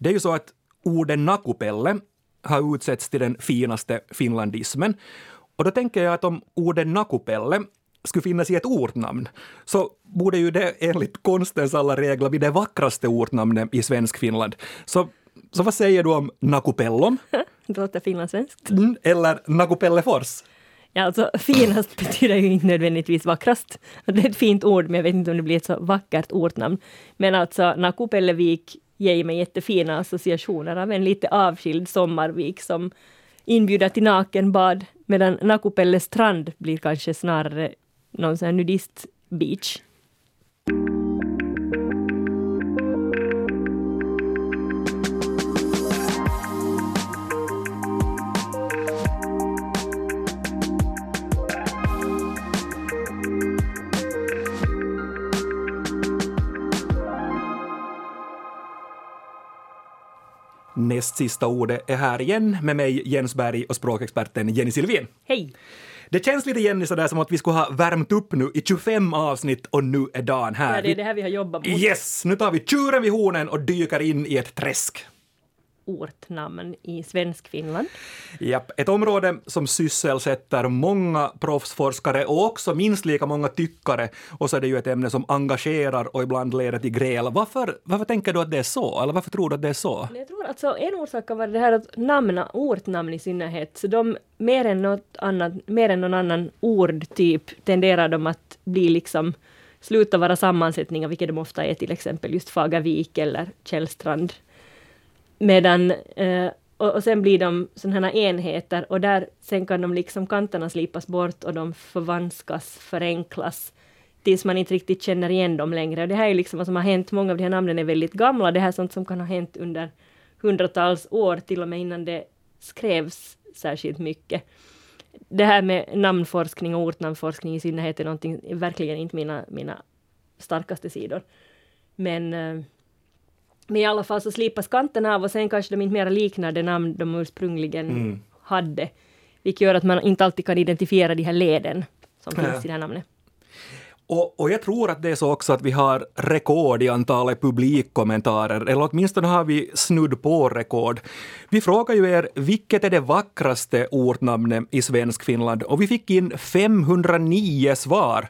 Det är ju så att ordet nakupelle har utsetts till den finaste finlandismen. Och då tänker jag att om ordet nakupelle skulle finnas i ett ortnamn, så borde ju det enligt konstens alla regler bli det vackraste ortnamnet i svensk Finland. Så, så vad säger du om nakupellon? det låter finlandssvenskt. Mm, eller nakupellefors? Ja, alltså finast betyder ju inte nödvändigtvis vackrast. Det är ett fint ord, men jag vet inte om det blir ett så vackert ortnamn. Men alltså Nakupellevik ger mig jättefina associationer av en lite avskild sommarvik som inbjuder till nakenbad, medan Nakupelle strand blir kanske snarare någon sån här nudistbeach. Näst sista ordet är här igen med mig Jens Berg och språkexperten Jenny Silvén. Hej! Det känns lite Jenny sådär som att vi skulle ha värmt upp nu i 25 avsnitt och nu är dagen här. Ja, det är det här vi har jobbat mot. Yes! Nu tar vi tjuren vid hornen och dyker in i ett träsk ortnamn i Svenskfinland. Japp, ett område som sysselsätter många proffsforskare och också minst lika många tyckare. Och så är det ju ett ämne som engagerar och ibland leder till gräl. Varför, varför tänker du att det är så? Eller varför tror du att det är så? Jag tror alltså en orsak kan vara det här att namna, ortnamn i synnerhet, så de mer än något annat, mer än någon annan ordtyp tenderar de att bli liksom sluta vara sammansättningar, vilket de ofta är till exempel just Fagavik eller Källstrand Medan, eh, och, och, sen blir de sådana här enheter och där sen kan de liksom kanterna slipas bort och de förvanskas, förenklas tills man inte riktigt känner igen dem längre. Och det här är liksom vad som har hänt. Många av de här namnen är väldigt gamla. Det här är sånt som kan ha hänt under hundratals år, till och med innan det skrevs särskilt mycket. Det här med namnforskning och ortnamnforskning i synnerhet är någonting, verkligen inte mina, mina starkaste sidor. Men eh, men i alla fall så slipas kanterna av och sen kanske de inte mera liknar det namn de ursprungligen mm. hade. Vilket gör att man inte alltid kan identifiera de här leden som ja. finns i det här namnet. Och, och, jag tror att det är så också att vi har rekord i antalet publikkommentarer, eller åtminstone har vi snudd på rekord. Vi frågar ju er, vilket är det vackraste ortnamnet i svensk Finland? Och vi fick in 509 svar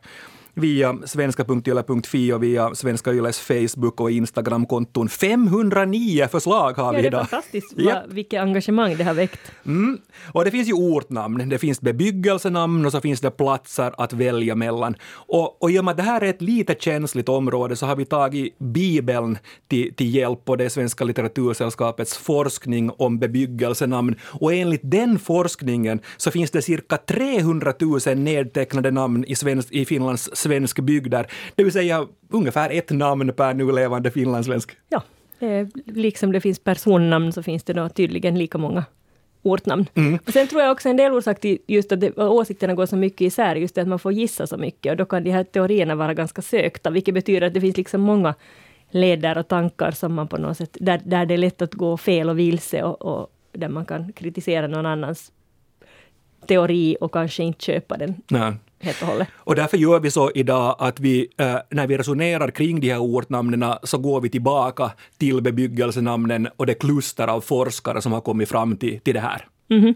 via svenska.yle.fi och via Svenska Yles Facebook och Instagramkonton. 509 förslag har vi idag. Det är fantastiskt ja. vilket engagemang det har väckt. Mm. Och det finns ju ortnamn, det finns bebyggelsenamn och så finns det platser att välja mellan. Och, och i och med att det här är ett lite känsligt område så har vi tagit Bibeln till, till hjälp och det är Svenska litteratursällskapets forskning om bebyggelsenamn. Och enligt den forskningen så finns det cirka 300 000 nedtecknade namn i, svensk, i Finlands svensk bygder, det vill säga ungefär ett namn per nu levande finlandssvensk. Ja, eh, liksom det finns personnamn så finns det då tydligen lika många ortnamn. Mm. Och sen tror jag också en del orsak till just att det, åsikterna går så mycket isär, just det att man får gissa så mycket och då kan de här teorierna vara ganska sökta, vilket betyder att det finns liksom många leder och tankar som man på något sätt, där, där det är lätt att gå fel och vilse och, och där man kan kritisera någon annans teori och kanske inte köpa den. Nej helt och hållet. Och därför gör vi så idag att vi, äh, när vi resonerar kring de här ortnamnen så går vi tillbaka till bebyggelsenamnen och det kluster av forskare som har kommit fram till, till det här. Mm -hmm.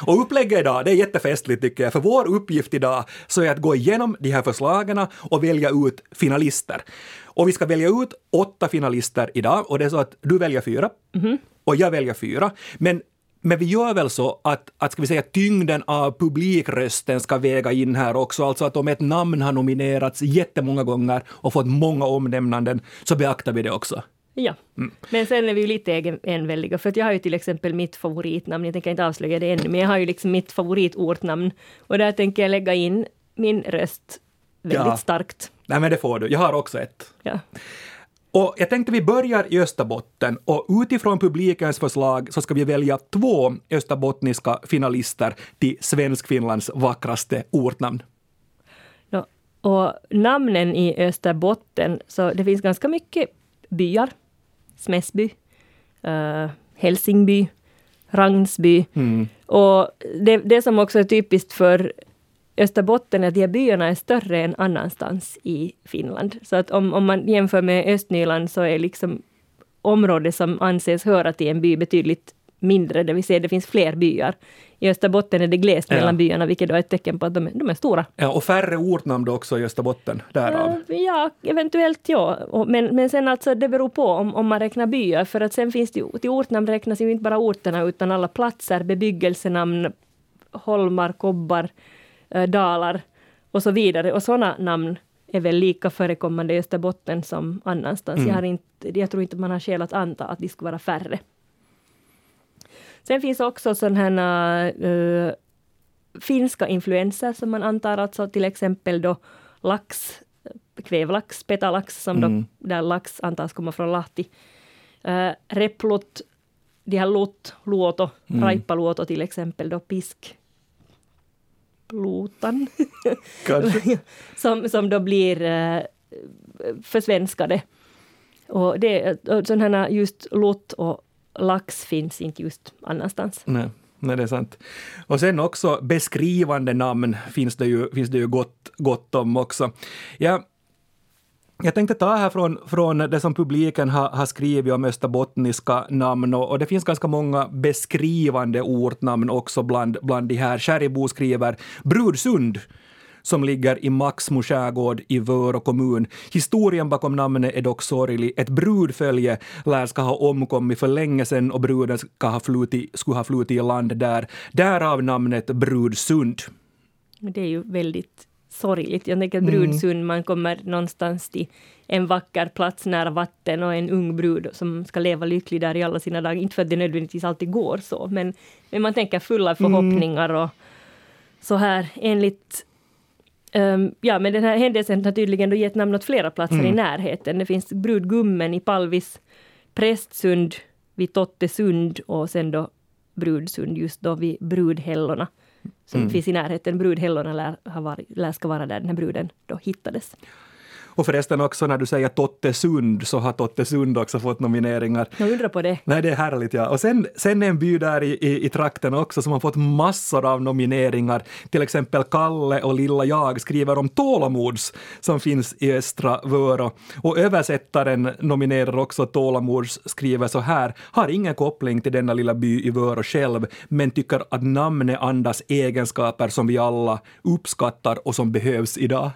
Och upplägget idag, det är jättefestligt tycker jag, för vår uppgift idag så är att gå igenom de här förslagen och välja ut finalister. Och vi ska välja ut åtta finalister idag och det är så att du väljer fyra mm -hmm. och jag väljer fyra. Men men vi gör väl så att, att ska vi säga, tyngden av publikrösten ska väga in här också. Alltså att om ett namn har nominerats jättemånga gånger och fått många omnämnanden så beaktar vi det också. Ja, mm. men sen är vi ju lite enväldiga, för att jag har ju till exempel mitt favoritnamn, jag tänker inte avslöja det ännu, men jag har ju liksom mitt favoritortnamn. Och där tänker jag lägga in min röst väldigt ja. starkt. Nej men det får du, jag har också ett. Ja. Och jag tänkte vi börjar i Österbotten och utifrån publikens förslag så ska vi välja två österbottniska finalister till Svenskfinlands vackraste ortnamn. No, och namnen i Österbotten, så det finns ganska mycket byar. Smäsby, uh, Helsingby, Ragnsby. Mm. Och det, det som också är typiskt för Österbotten, att de här byarna är större än annanstans i Finland. Så att om, om man jämför med Östnyland så är liksom område som anses höra till en by betydligt mindre, det vill säga det finns fler byar. I Österbotten är det glest Ja. mellan byarna, vilket då är ett tecken på att de är, de är stora. Ja, och färre ortnamn då också i Österbotten, därav. Ja, eventuellt ja. Men, men sen alltså det beror på om, om man räknar byar, för att sen finns det till ortnamn räknas ju inte bara orterna utan alla platser, bebyggelsenamn, holmar, kobbar, dalar och så vidare. Och sådana namn är väl lika förekommande i Österbotten som annanstans. Mm. Jag, har inte, jag tror inte man har skäl att anta att de skulle vara färre. Sen finns också sådana här eh, finska influenser som man antar, alltså till exempel då lax, kvävlax, petalax, som Mm. då, där lax antas komma från Lahti. Uh, replot, de här lot, luoto, Mm. raipaluoto till exempel, då pisk, plutan, som, som då blir uh, försvenskade. Och det, och sådana just lot och lax finns inte just annanstans. Nej. Nej, det är sant. Och sen också beskrivande namn finns det ju, finns det ju gott, gott om också. Jag, jag tänkte ta här från, från det som publiken har, har skrivit om österbottniska namn och, och det finns ganska många beskrivande ortnamn också bland, bland de här. Kärribo skriver Brudsund som ligger i Maxmo skärgård i Vörå kommun. Historien bakom namnet är dock sorglig. Ett brudfölje lär ska ha omkommit för länge sedan och bruden ska ha flutit, skulle ha flutit i land där. Därav namnet Brudsund. Det är ju väldigt sorgligt. Jag tänker Mm. Brudsund, man kommer någonstans till en vacker plats nära vatten och en ung brud som ska leva lycklig där i alla sina dagar. Inte för att det nödvändigtvis alltid går så, men, men man tänker fulla förhoppningar och så här enligt Um, ja, men den här händelsen har tydligen då gett namn åt flera platser i närheten. Det finns Brudgummen i Palvis, Prästsund vid Tottesund och sen då Brudsund just då vid Brudhällorna. Som finns i närheten. Brudhällorna lär, varit, lär ska vara där den här bruden då hittades. Och förresten också när du säger Tottesund så har Tottesund också fått nomineringar. Jag undrar på det. Nej, det är härligt ja. Och sen, sen en by där i, i, i trakten också som har fått massor av nomineringar. Till exempel Kalle och Lilla Jag skriver om Tålamods som finns i östra Vörå. Och översättaren nominerar också Tålamods, skriver så här, har ingen koppling till denna lilla by i Vörå själv, men tycker att namnet andas egenskaper som vi alla uppskattar och som behövs idag.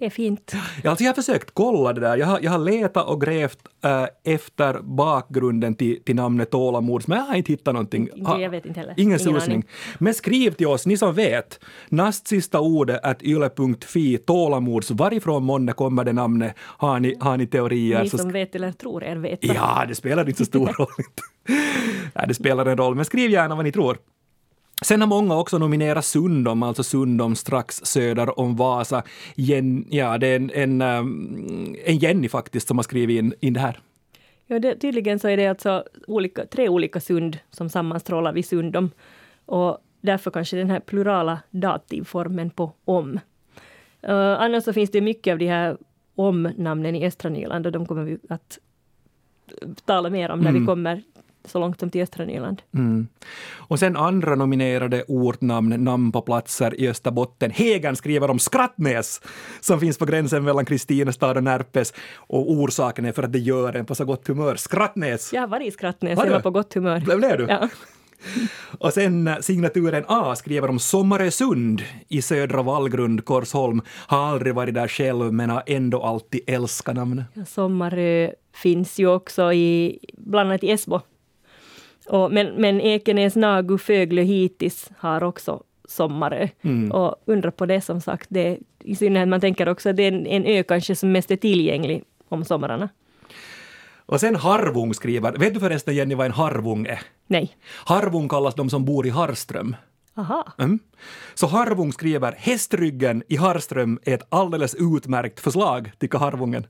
Det är fint. Alltså jag har försökt kolla det där. Jag har, jag har letat och grävt äh, efter bakgrunden till, till namnet Tålamod, men jag har inte hittat någonting. Inte- jag vet inte heller. Ingen Ingen susning. Men skriv till oss, ni som vet. Näst sista ordet att yle.fi, Tålamods. Varifrån månne kommer det namnet? Har ni, har ni teorier? Ni så som vet eller tror er veta. Ja, det spelar inte så stor roll. Nej, det spelar en roll, men skriv gärna vad ni tror. Sen har många också nominerat Sundom, alltså Sundom strax söder om Vasa. Jen, ja, det är en, en, um, en Jenny faktiskt som har skrivit in, in det här. Ja, det, tydligen så är det alltså olika, tre olika sund som sammanstrålar vid Sundom. Och därför kanske den här plurala dativformen på om. Uh, annars så finns det mycket av de här om-namnen i östra Nyland och de kommer vi att tala mer om när vi kommer så långt som till östra Nyland. Mm. Och sen andra nominerade ortnamn, namn på platser i Österbotten. Hegen skriver om Skrattnäs som finns på gränsen mellan Kristinestad och Närpes och orsaken är för att det gör en på så gott humör. Skrattnäs! Jag har varit i Skrattnäs, Har jag var på gott humör. Blev det du? Ja. Och sen eh, signaturen A skriver om Sommaresund i södra Vallgrund, Korsholm. Har aldrig varit där själv men har ändå alltid älskat namnet. Ja, Sommarö finns ju också i, bland annat i Esbo. Och, men, men Ekenäs, Nagu, Föglö, Hitis har också Sommarö. Mm. Och undra på det som sagt, det, i synnerhet man tänker också att det är en, en ö kanske som mest är tillgänglig om somrarna. Och sen Harvung skriver, vet du förresten Jenny vad en Harvung är? Nej. Harvung kallas de som bor i Harström. Aha. Mm. Så Harvung skriver, hästryggen i Harström är ett alldeles utmärkt förslag, tycker Harvungen.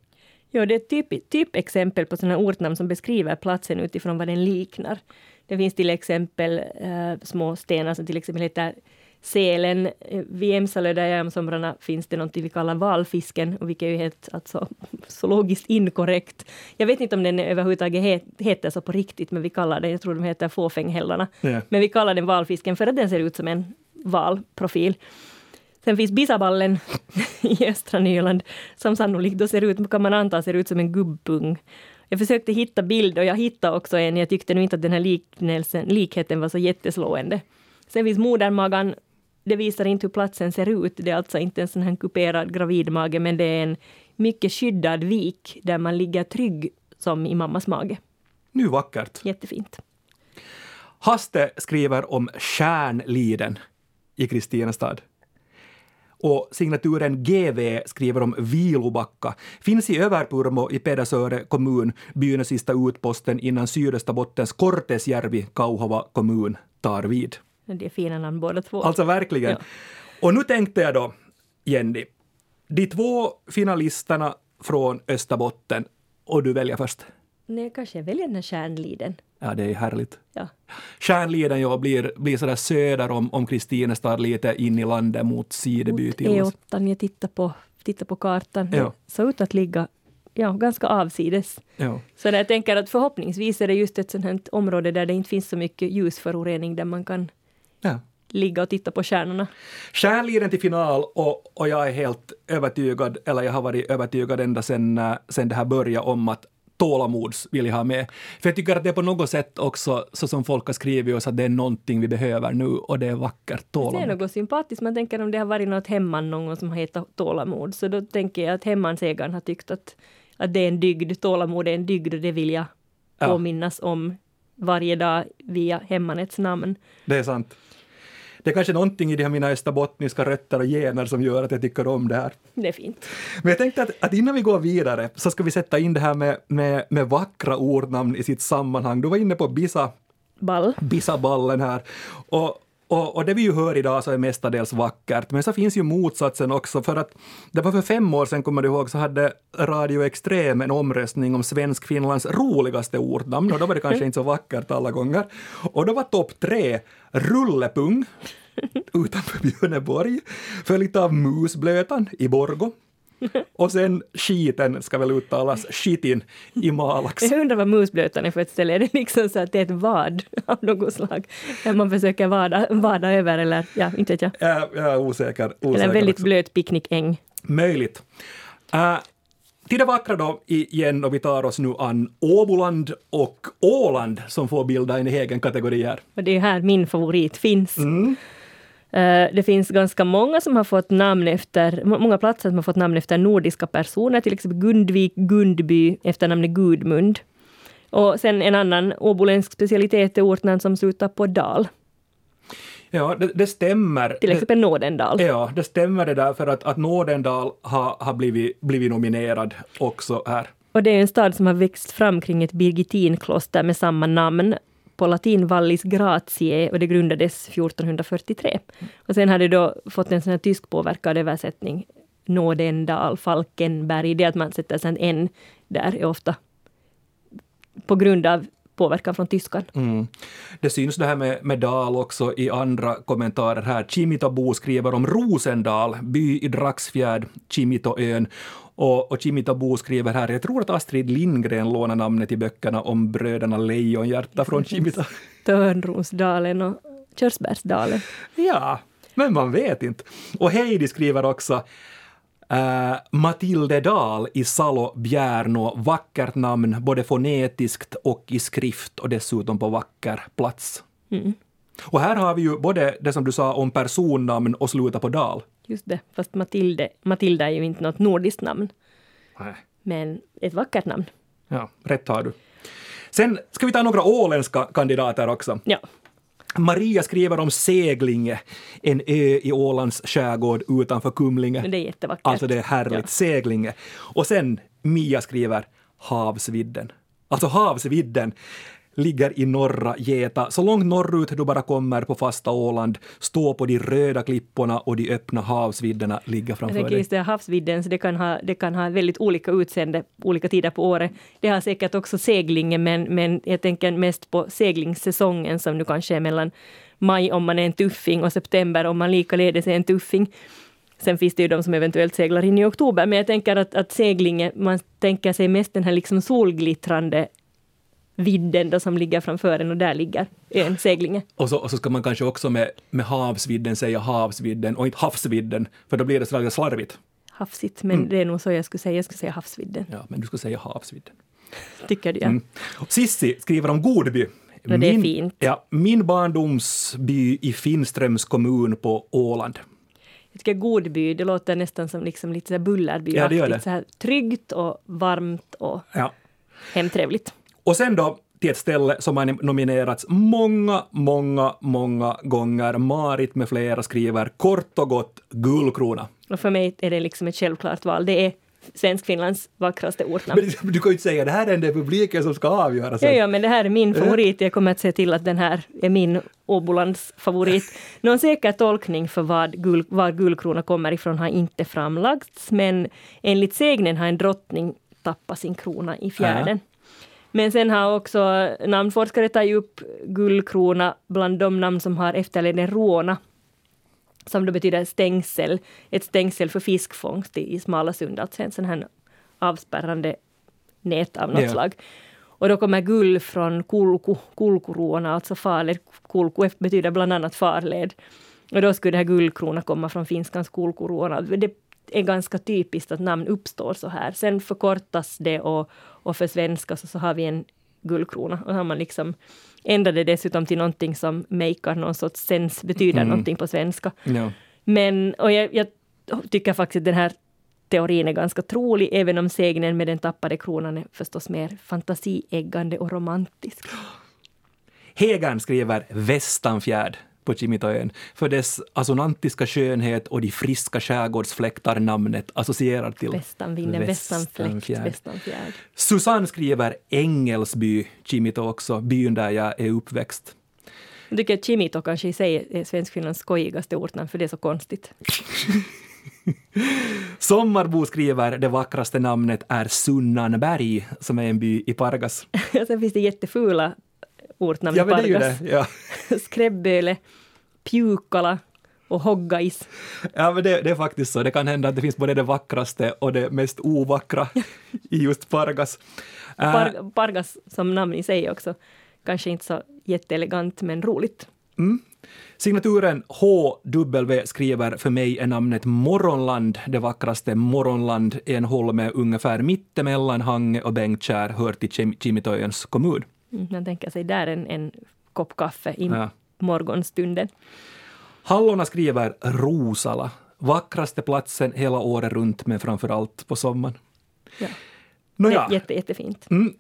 Ja, det är ett typ, typexempel på sådana ortnamn som beskriver platsen utifrån vad den liknar. Det finns till exempel eh, små stenar som till exempel heter Sälen. Eh, Vid Emsalö där jag är om somrarna finns det något vi kallar valfisken, och vilket är ju helt alltså, zoologiskt inkorrekt. Jag vet inte om den överhuvudtaget het, heter så på riktigt, men vi kallar den, jag tror de heter fåfänghällarna. Ja. Men vi kallar den valfisken för att den ser ut som en valprofil. Sen finns Bisaballen i östra Nyland som sannolikt då ser ut, kan man anta, ser ut som en gubbpung. Jag försökte hitta bild och jag hittade också en. Jag tyckte nu inte att den här liknelsen, likheten var så jätteslående. Sen finns modermagan. Det visar inte hur platsen ser ut. Det är alltså inte en sån här kuperad gravidmage, men det är en mycket skyddad vik där man ligger trygg som i mammas mage. Nu vackert. Jättefint. Haste skriver om Stjärnliden i Kristinestad. Och signaturen GV skriver om Vilobacka. Finns i Överpurmo i Pedersöre kommun, byn sista utposten innan Sydösterbottens Kortesjärvi, Kauhava kommun, tar vid. Det är fina namn båda två. Alltså verkligen. Ja. Och nu tänkte jag då, Jenny, de två finalisterna från Österbotten, och du väljer först. Nej, kanske jag väljer den här Stjärnliden. Ja, det är härligt. Ja. Stjärnliden ja, blir, blir sådär söder om, om Kristinestad, lite in i landet mot Sideby oss. E8, jag tittar på, tittar på kartan. Ja. Det såg ut att ligga ja, ganska avsides. Ja. Så jag tänker att förhoppningsvis är det just ett sånt här område där det inte finns så mycket ljusförorening där man kan Ja. ligga och titta på stjärnorna. Stjärnliden till final och, och jag är helt övertygad, eller jag har varit övertygad ända sedan, sedan det här började om att tålamods vill jag ha med. För jag tycker att det är på något sätt också, så som folk har skrivit oss, att det är någonting vi behöver nu och det är vackert Det är tålamod. något sympatiskt. Man tänker om det har varit något hemman någon som har hetat tålamod. Så då tänker jag att hemmansägaren har tyckt att, att det är en dygd. Tålamod är en dygd och det vill jag Ja. påminnas om varje dag via hemmanets namn. Det är sant. Det är kanske någonting i de här mina österbottniska rötter och gener som gör att jag tycker om det här. Det är fint. Men jag tänkte att, att innan vi går vidare så ska vi sätta in det här med, med, med vackra ordnamn i sitt sammanhang. Du var inne på Bisa, Ball. Bisaballen här. Och, och, och det vi ju hör idag så är mestadels vackert, men så finns ju motsatsen också för att det var för fem år sedan, kommer du ihåg, så hade Radio Extrem en omröstning om Svensk-Finlands roligaste ordnamn och då var det kanske inte så vackert alla gånger. Och då var topp tre Rullepung utanför Björneborg, följt av Musblötan i Borgo och sen skiten ska väl uttalas skitin i Malax. Jag undrar vad musblötan är för ett ställe. Är det liksom så att det är ett vad av något slag? Där man försöker vada, vada över eller ja, inte vet jag. Jag, jag är osäker. osäker Eller en väldigt också. blöt picknickäng. Möjligt. Äh, till det vackra då igen och vi tar oss nu an Åboland och Åland som får bilda en egen kategori här. Och det är här min favorit finns. Mm. Eh, Det finns ganska många som har fått namn efter, må- många platser som har fått namn efter nordiska personer, till exempel Gundvik, Gundby efter namnet Gudmund. Och sen en annan åboländsk specialitet är ortnamn som slutar på dal, Ja, det, det stämmer. till exempel Nådendal. Ja, det stämmer det där för att, att Nådendal har, har blivit, blivit nominerad också här. Och det är en stad som har växt fram kring ett birgitinkloster med samma namn på latin Vallis Gratiae och det grundades 1443. Och sen har det då fått en sån här tysk påverkad översättning. Nådendal, Falkenberg. Det att man sätter sen en där är ofta på grund av påverkan från tyskan. Mm. Det syns det här med, med Dal också i andra kommentarer här. Chimitabo skriver om Rosendal, by i Dragsfjärd, Chimitoön. Och, och Chimitabo skriver här, jag tror att Astrid Lindgren lånar namnet i böckerna om bröderna Lejonhjärta från Chimita. Törnrosdalen och Körsbärsdalen. Ja, men man vet inte. Och Heidi skriver också uh, Matilde Dahl i Salo Bjärnå, vackert namn både fonetiskt och i skrift och dessutom på vacker plats. Mm. Och här har vi ju både det som du sa om personnamn och sluta på Dal. Just det, fast Matilde, Matilda är ju inte något nordiskt namn, Nej. men ett vackert namn. Ja, rätt har du. Sen ska vi ta några åländska kandidater också. Ja, Maria skriver om Seglinge, en ö i Ålands skärgård utanför Kumlinge. det är jättevackert. Alltså det är härligt. Ja. Seglinge. Och sen Mia skriver Havsvidden. Alltså havsvidden ligger i norra Geta, så långt norrut du bara kommer på fasta Åland, stå på de röda klipporna och de öppna havsvidderna ligger Jag framför dig. just det, havsvidden, så det kan, ha, det kan ha väldigt olika utseende olika tider på året. Det har säkert också seglingen, men, men jag tänker mest på seglingssäsongen som nu kanske är mellan maj om man är en tuffing och september om man likaledes är en tuffing. Sen finns det ju de som eventuellt seglar in i oktober, men jag tänker att, att seglingen, man tänker sig mest den här liksom solglittrande vidden då som ligger framför en och där ligger ön Seglinge. Och så, och så ska man kanske också med, med havsvidden säga havsvidden och inte havsvidden, för då blir det så där slarvigt. Havsigt, men det är nog så jag skulle säga. Jag skulle säga havsvidden. Ja, men du ska säga havsvidden. Tycker du? Ja. Mm. Sissi skriver om Godby. Ja, det är fint. Ja, min barndomsby i Finströms kommun på Åland. Jag tycker Godby, det låter nästan som liksom lite Bullerby. Ja, det gör det. Så här tryggt och varmt och Ja. hemtrevligt. Och sen då till ett ställe som har nominerats många, många, många gånger. Marit med flera skriver kort och gott Gullkrona. Och för mig är det liksom ett självklart val. Det är Svenskfinlands vackraste ortnamn. Men du kan ju inte säga det här är den publiken som ska avgöra. Ja, sen. ja, men det här är min favorit. Jag kommer att se till att den här är min Åbolands favorit. Någon säker tolkning för vad gul, var Guldkrona kommer ifrån har inte framlagts, men enligt sägnen har en drottning tappat sin krona i fjärden. Men sen har också namnforskare tagit upp Guldkrona bland de namn som har efterleden råna, som då betyder stängsel, ett stängsel för fiskfångst i, i Smalasund, alltså en sån här avspärrande nät av något Ja. slag. Och då kommer gull från kulku, kulkuruona, alltså farled. Kulku betyder bland annat farled. Och då skulle det här guldkrona komma från finskans kulkuruona. Det är ganska typiskt att namn uppstår så här. Sen förkortas det och, och för svenska så, så har vi en guldkrona. Och har man liksom ändrat det dessutom till någonting som makar någon sorts sens, betyder Mm. någonting på svenska. Ja. Men och jag, jag tycker faktiskt att den här teorin är ganska trolig, även om sägnen med den tappade kronan är förstås mer fantasieggande och romantisk. Hegern skriver Västanfjärd på Kimitoön för dess assonantiska skönhet och de friska skärgårdsfläktar namnet associerar till. Västanvinden, västanfläkt, Västanfjärd. Susanne skriver Engelsby, Kimito också, byn där jag är uppväxt. Jag tycker att Chimito kanske i sig är Svenskfinlands skojigaste ortnamn, för det är så konstigt. Sommarbo skriver det vackraste namnet är Sunnanberg som är en by i Pargas. Sen finns det jättefula ortnamn Ja men det är ju Pargas. det. Ja. Skräbböle, Pjukala och Hoggais. Ja, men det, det är faktiskt så. Det kan hända att det finns både det vackraste och det mest ovackra i just Pargas. Par, Pargas som namn i sig också. Kanske inte så jätteelegant, men roligt. Signaturen HW skriver för mig är namnet Morgonland det vackraste Morgonland, en holme ungefär mittemellan Hange och Bengtkär, hör till Kim- kommun. Mm, Man tänker sig där en, en kopp kaffe i Ja. morgonstunden. Hallona skriver Rosala, vackraste platsen hela året runt men framför allt på sommaren. Ja. Nåja, Jätte, jättefint. mm.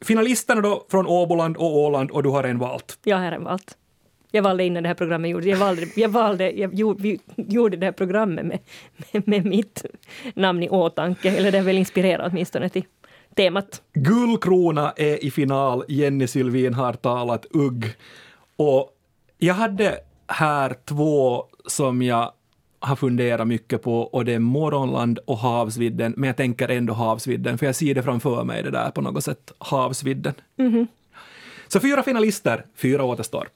finalisterna då från Åboland och Åland och du har en valt. Jag har en valt. Jag valde innan det här programmet gjordes. Jag valde, jag valde, jag gjorde, gjorde det här programmet med, med, med mitt namn i åtanke. Eller det är väl inspirerat åtminstone till temat. Guldkrona är i final, Jenny Sylvin har talat ugg. Och jag hade här två som jag har funderat mycket på och det är Morgonland och Havsvidden, men jag tänker ändå Havsvidden, för jag ser det framför mig det där på något sätt, Havsvidden. Så fyra finalister, fyra återstår.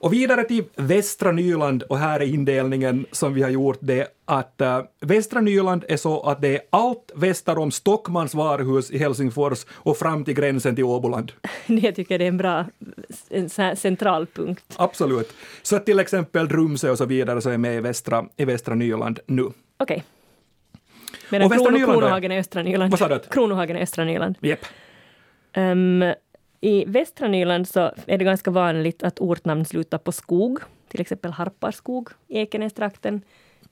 Och vidare till västra Nyland och här är indelningen som vi har gjort det att äh, västra Nyland är så att det är allt väster om Stockmans varuhus i Helsingfors och fram till gränsen till Åboland. Jag tycker det är en bra en central punkt. Absolut. Så att till exempel Rumsö och så vidare så är med i västra, i västra Nyland nu. Okej. Medan Och Krono, Nyland? Kronohagen är östra Nyland. Vad sa du? Kronohagen är östra Nyland. Jep. Ehm, I västra Nyland så är det ganska vanligt att ortnamn slutar på skog, till exempel Harparskog i Ekenästrakten.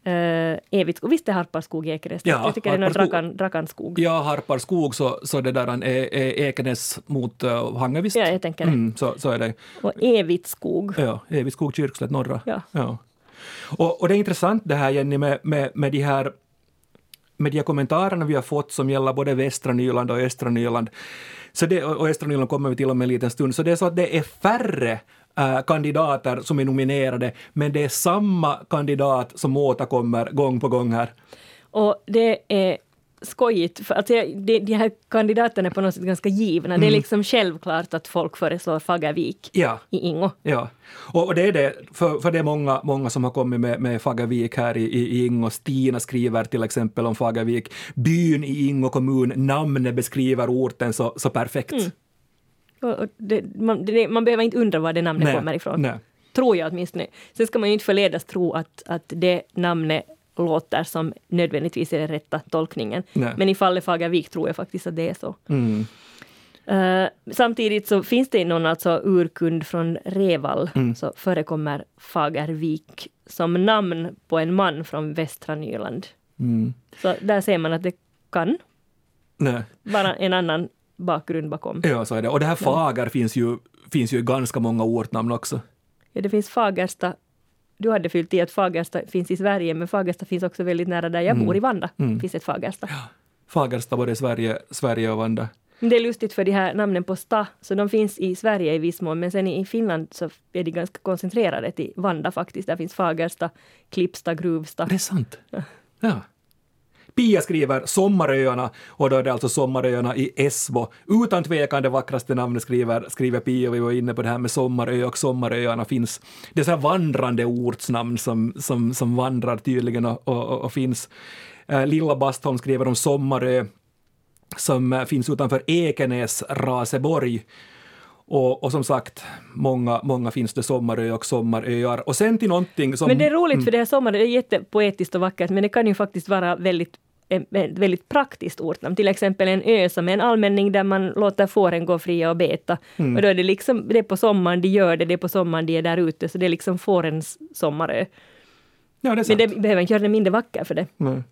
Uh, Evitskog, visst är Harparskog i Ekenästrakten? Ja, Jag tycker det är Harparskog. drakan, drakanskog. Jag harpar skog så, så det där är, är Ekenäs mot uh, Hange visst? Ja, jag tänker det. Mm, så, så är det. Och Evitskog. Ja, Evigskog, Kyrkslätt, norra. Ja. Ja. Och, och det är intressant det här Jenny med, med, med de här med de kommentarerna vi har fått som gäller både västra Nyland och östra Nyland. Så det, och och östra Nyland kommer vi till om en liten stund. Så det är så att det är färre äh, kandidater som är nominerade, men det är samma kandidat som återkommer gång på gång här. Och det är skojigt, för att jag- de, de här kandidaterna är på något sätt ganska givna. Mm. Det är liksom självklart att folk föreslår Fagervik Ja. i Ingo. Ja, och, och det är det, för, för det är många, många som har kommit med, med Fagervik här i, i, Ingo. Stina skriver till exempel om Fagervik. Byn i Ingo kommun, namnet beskriver orten så, så perfekt. Och, och det, man, det, man behöver inte undra var det namnet kommer ifrån. Nej. tror jag åtminstone. Sen ska man ju inte förledas tro att, att det namnet låter som nödvändigtvis är den rätta tolkningen. Nej. Men i fallet Fagervik tror jag faktiskt att det är så. Mm. Eh, samtidigt så finns det någon alltså urkund från Reval så förekommer Fagervik som namn på en man från västra Nyland. Mm. Så där ser man att det kan Nej. vara en annan bakgrund bakom. Ja, så är det. Och det här Fager finns ju, finns ju i ganska många ortnamn också. Ja, det finns Fagersta. Du hade fyllt i att Fagersta finns i Sverige, men Fagersta finns också väldigt nära där jag bor, i Vanda. finns ett Fagersta. Fagersta både i Sverige, Sverige och Vanda. Det är lustigt för de här namnen på sta, så de finns i Sverige i viss mån, men sen i Finland så är de ganska koncentrerade till Vanda faktiskt. Där finns Fagersta, Klippsta, Gruvsta. Det är sant. Ja. Pia skriver Sommaröarna och då är det alltså Sommaröarna i Esbo. Utan tvekan det vackraste namnet skriver, skriver Pia. Vi var inne på det här med Sommarö och Sommaröarna finns. Det är så här vandrande ortsnamn som, som, som vandrar tydligen och, och, och finns. Eh, Lilla Bastholm skriver om Sommarö som eh, finns utanför Ekenäs, Raseborg. Och, och som sagt, många, många finns det Sommarö och Sommaröar. Och sen till någonting som... Men det är roligt för det här sommaren, det är jättepoetiskt och vackert, men det kan ju faktiskt vara väldigt ett ett väldigt praktiskt ortnamn. Till exempel en ö som är en allmänning där man låter fåren gå fria och beta. Mm. Och då är det liksom, det är på sommaren de gör det, det är på sommaren de är där ute, så det är liksom fårens sommarö. Ja, det är Men det behöver inte göra det mindre vacker för det. Nej.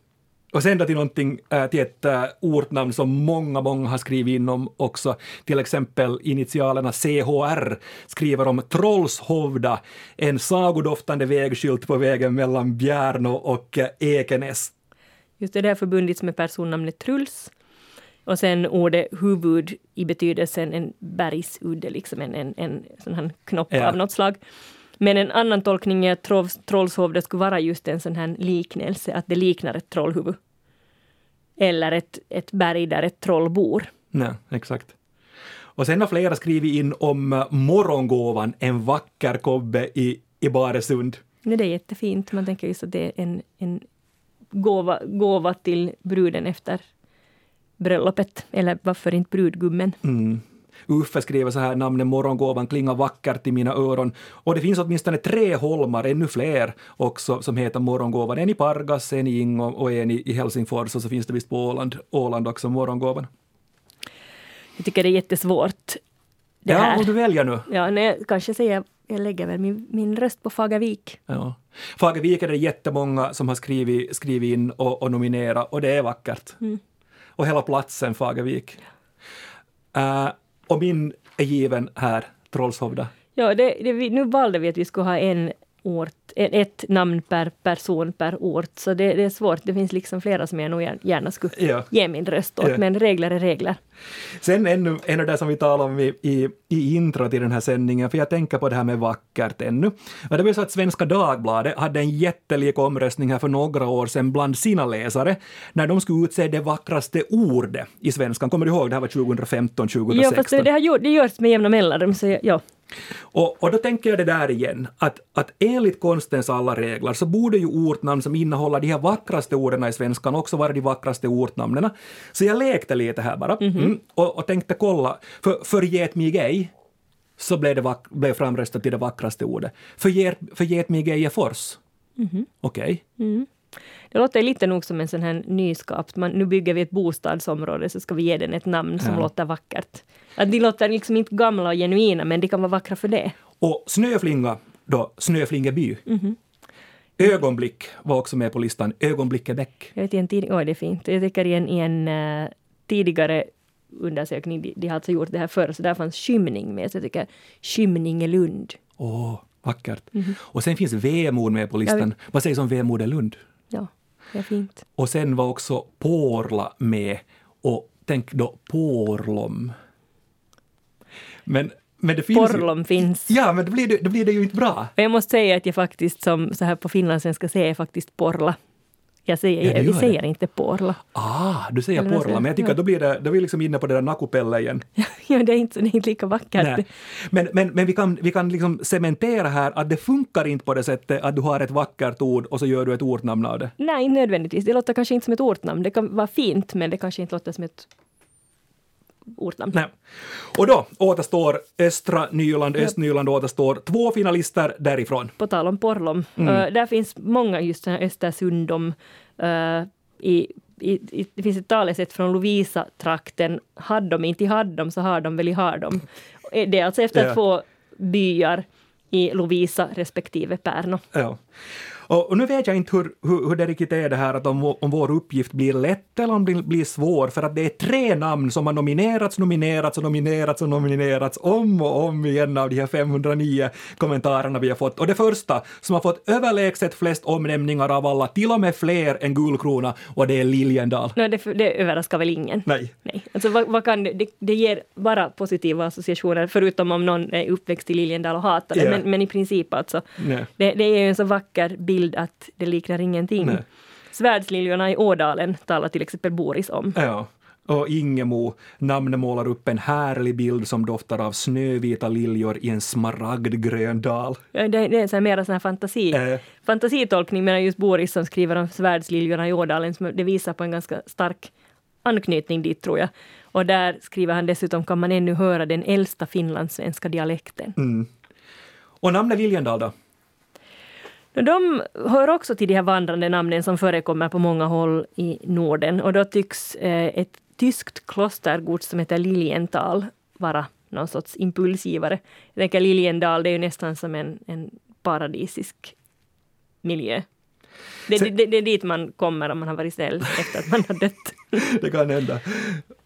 Och sen då till någonting, äh, till ett äh, ortnamn som många, många har skrivit in om också. Till exempel initialerna CHR skriver om Trollshovda, en sagodoftande vägskylt på vägen mellan Bjärnå och äh, Ekenäs. Just det, det har förbundits med personnamnet Truls. Och sen ordet huvud i betydelsen en bergsudde, liksom en, en, en sån här knopp Ja. av något slag. Men en annan tolkning är att Trolls, Trollshovda skulle vara just en sån här liknelse, att det liknar ett trollhuvud. Eller ett, ett berg där ett troll bor. Nej, exakt. Och sen har flera skrivit in om äh, morgongåvan, en vacker kobbe i, i Baresund. Nej, det är jättefint. Man tänker just att det är en, en gåva, gåva till bruden efter bröllopet. Eller varför inte brudgummen. Mm. Uffe skriver så här, namnet Morgongåvan klingar vackert i mina öron. Och det finns åtminstone tre holmar, ännu fler också, som heter Morgongåvan. En i Pargas, en i Ingå och en i Helsingfors och så finns det visst på Åland, Åland också, Morgongåvan. Jag tycker det är jättesvårt. Det ja, här. och du väljer nu. Ja, nej, kanske säger jag lägger väl min, min röst på Fagervik. Ja. Fagervik är det jättemånga som har skrivit, skrivit in och, och nominerat och det är vackert. Och hela platsen Fagervik. Uh, och min är given här, Trollshovda. Ja, det, det, vi- nu valde vi att vi skulle ha en ort, ett namn per person per ort, så det, det är svårt. Det finns liksom flera som jag nog gär- gärna skulle Ja. ge min röst åt, Ja. men regler är regler. Sen ännu, ännu det som vi talade om i, i, i intro till den här sändningen, för jag tänker på det här med vackert ännu. Och det var så att Svenska Dagbladet hade en jättelik omröstning här för några år sedan bland sina läsare, när de skulle utse det vackraste ordet i svenskan. Kommer du ihåg? Det här var 2015, 2016. Ja, fast det, det, har gjort, det görs med jämna mellanrum, så ja. Och, och då tänker jag det där igen, att, att enligt konstens alla regler så borde ju ortnamn som innehåller de här vackraste orden i svenskan också vara de vackraste ortnamnen. Så jag lekte lite här bara mm, och, och tänkte kolla, för, för get mig ej så blev det vack, blev framröstat till det vackraste ordet. För, get, för get mig ej är fors. Okej. Det låter lite nog som en sån här nyskapt, man, nu bygger vi ett bostadsområde så ska vi ge den ett namn som Ja. låter vackert. Att de låter liksom inte gamla och genuina, men de kan vara vackra för det. Och Snöflinga då, Snöflingeby. Ögonblick var också med på listan, Ögonblickebäck. Jag vet i en tid, oj det är fint. Jag tycker i en, i en eh, tidigare undersökning, de, de har alltså gjort det här förr, så där fanns skymning med, så jag tycker Skymningelund. Åh, vackert. Och sen finns Vemod med på listan. Vad sägs om Vemodelund? Ja, det är fint. Och sen var också Porla med. Och tänk då Porlom. Men, men det finns Porlom finns. Ju, ja, men då blir, det, då blir det ju inte bra. Jag måste säga att jag faktiskt som så här på finlandssvenska säger faktiskt porla. Jag säger, Ja, vi säger det. inte porla. Ah, du säger Eller Porla, men jag tycker jag? att då blir det, då är vi liksom inne på det där Nakupelle igen. ja, det är inte, det är inte lika vackert. Nej. Men, men, men vi kan, vi kan liksom cementera här att det funkar inte på det sättet att du har ett vackert ord och så gör du ett ortnamn av det. Nej, nödvändigtvis. Det låter kanske inte som ett ortnamn. Det kan vara fint, men det kanske inte låter som ett ortnamn. Nej. Och då återstår östra Nyland, Östnyland återstår två finalister därifrån. På tal om Porlom, mm. uh, där finns många just sådana Östersundom. Uh, i, i, i, det finns ett talesätt från Lovisa-trakten, hade de inte hade de så har de väl i har de. Det är alltså efter ja. två byar i Lovisa respektive Pärno. Ja. Och, och, nu vet jag inte hur, hur, hur det riktigt är det här att om, om vår uppgift blir lätt eller om den blir svår, för att det är tre namn som har nominerats, nominerats och nominerats och nominerats om och om igen av de här 509 kommentarerna vi har fått. Och det första som har fått överlägset flest omnämningar av alla, till och med fler än Gulkrona, och det är Liljendal. No, det, det överraskar väl ingen? Nej. Nej. Alltså, vad, vad kan det, det, ger bara positiva associationer, förutom om någon är uppväxt i Liljendal och hatar det, yeah. men, men, i princip alltså. Det, det är ju en så vacker bild bild att det liknar ingenting. Nej. Svärdsliljorna i Ådalen talar till exempel Boris om. Ja. Och Ingemo, namnet målar upp en härlig bild som doftar av snövita liljor i en smaragdgrön dal. Ja, det, det är så mer sån fantasi, äh. fantasitolkning medan just Boris som skriver om svärdsliljorna i Ådalen, det visar på en ganska stark anknytning dit tror jag. Och där skriver han dessutom kan man ännu höra den äldsta finlandssvenska dialekten. Mm. Och namnet Liljendal då? De hör också till de här vandrande namnen som förekommer på många håll i Norden och då tycks eh, ett tyskt klostergods som heter Liljenthal vara någon sorts impulsgivare. Jag tänker Liljendal, det är ju nästan som en, en paradisisk miljö. Det, det, det, det, är dit man kommer om man har varit snäll efter att man har dött. det kan hända.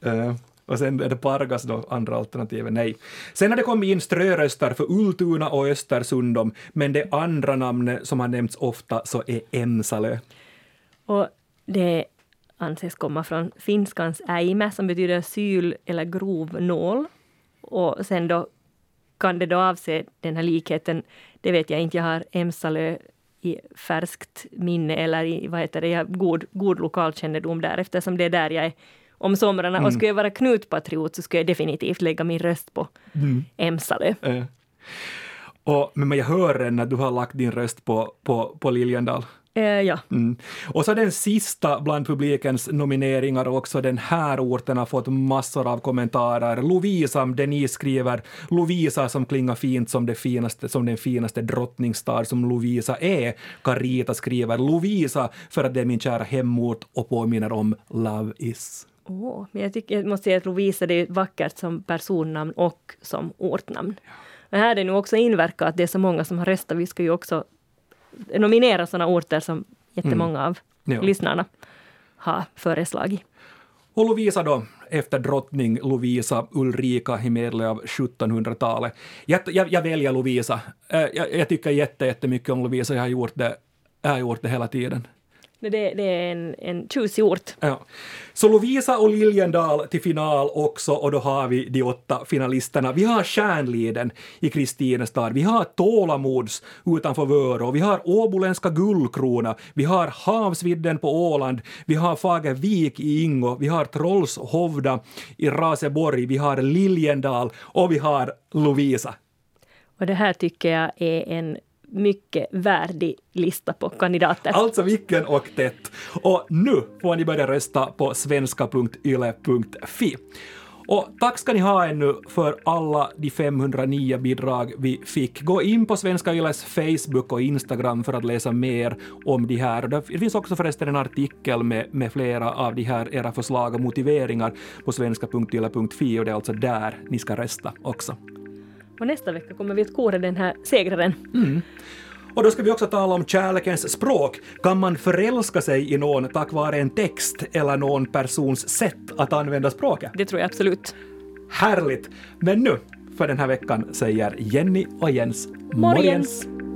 Uh, och sen är det Pargas då, andra alternativet, nej. Sen har det kommit in ströröster för Ultuna och Östersundom, men det andra namnet som har nämnts ofta så är Emsalö. Och det anses komma från finskans äime som betyder syl eller grov nål. Och sen då kan det då avse den här likheten, det vet jag inte, jag har Emsalö i färskt minne eller i, vad heter det, jag har god, god lokalkännedom där eftersom det är där jag är om somrarna. Mm. Och skulle jag vara Knut-patriot så skulle jag definitivt lägga min röst på mm. Äh. Och, men jag hör att du har lagt din röst på, på, på Liljendal. Eh, ja. Mm. Och så den sista bland publikens nomineringar också, den här orten har fått massor av kommentarer. Lovisa, där ni skriver Lovisa som klingar fint som, det finaste, som den finaste drottningstad som Lovisa är. Carita skriver Lovisa för att det är min kära hemort och påminner om Love is. Oh, men jag, tycker, jag måste säga att Lovisa det är vackert som personnamn och som ortnamn. Ja. Men här är det nu också inverkat att det är så många som har röstat. Vi ska ju också nominera sådana orter som jättemånga mm. av ja. lyssnarna har föreslagit. Och Lovisa då, efter drottning Lovisa Ulrika i medel av 1700-talet. Jag, jag, jag, väljer Lovisa. Eh, jag, jag tycker jättemycket om Lovisa, jag har gjort det, jag har gjort det hela tiden. Det, det är en, en tjusig ort. Ja. Så Lovisa och Liljendal till final också och då har vi de åtta finalisterna. Vi har Kärnliden i Kristinestad, vi har Tålamods utanför Vörå, vi har Åboländska Gullkrona, vi har Havsvidden på Åland, vi har Fagervik i Ingo, vi har Trollshovda i Raseborg, vi har Liljendal och vi har Lovisa. Och det här tycker jag är en mycket värdig lista på kandidater. Alltså vilken och tätt. Och nu får ni börja rösta på svenska.yle.fi. Och tack ska ni ha ännu för alla de 509 bidrag vi fick. Gå in på Svenska Yles Facebook och Instagram för att läsa mer om de här. Det finns också förresten en artikel med, med flera av de här era förslag och motiveringar på svenska.yle.fi och det är alltså där ni ska rösta också. Och nästa vecka kommer vi att kora den här segraren. Mm. Och då ska vi också tala om kärlekens språk. Kan man förälska sig i någon tack vare en text eller någon persons sätt att använda språket? Det tror jag absolut. Härligt! Men nu, för den här veckan, säger Jenny och Jens morgens. morgens.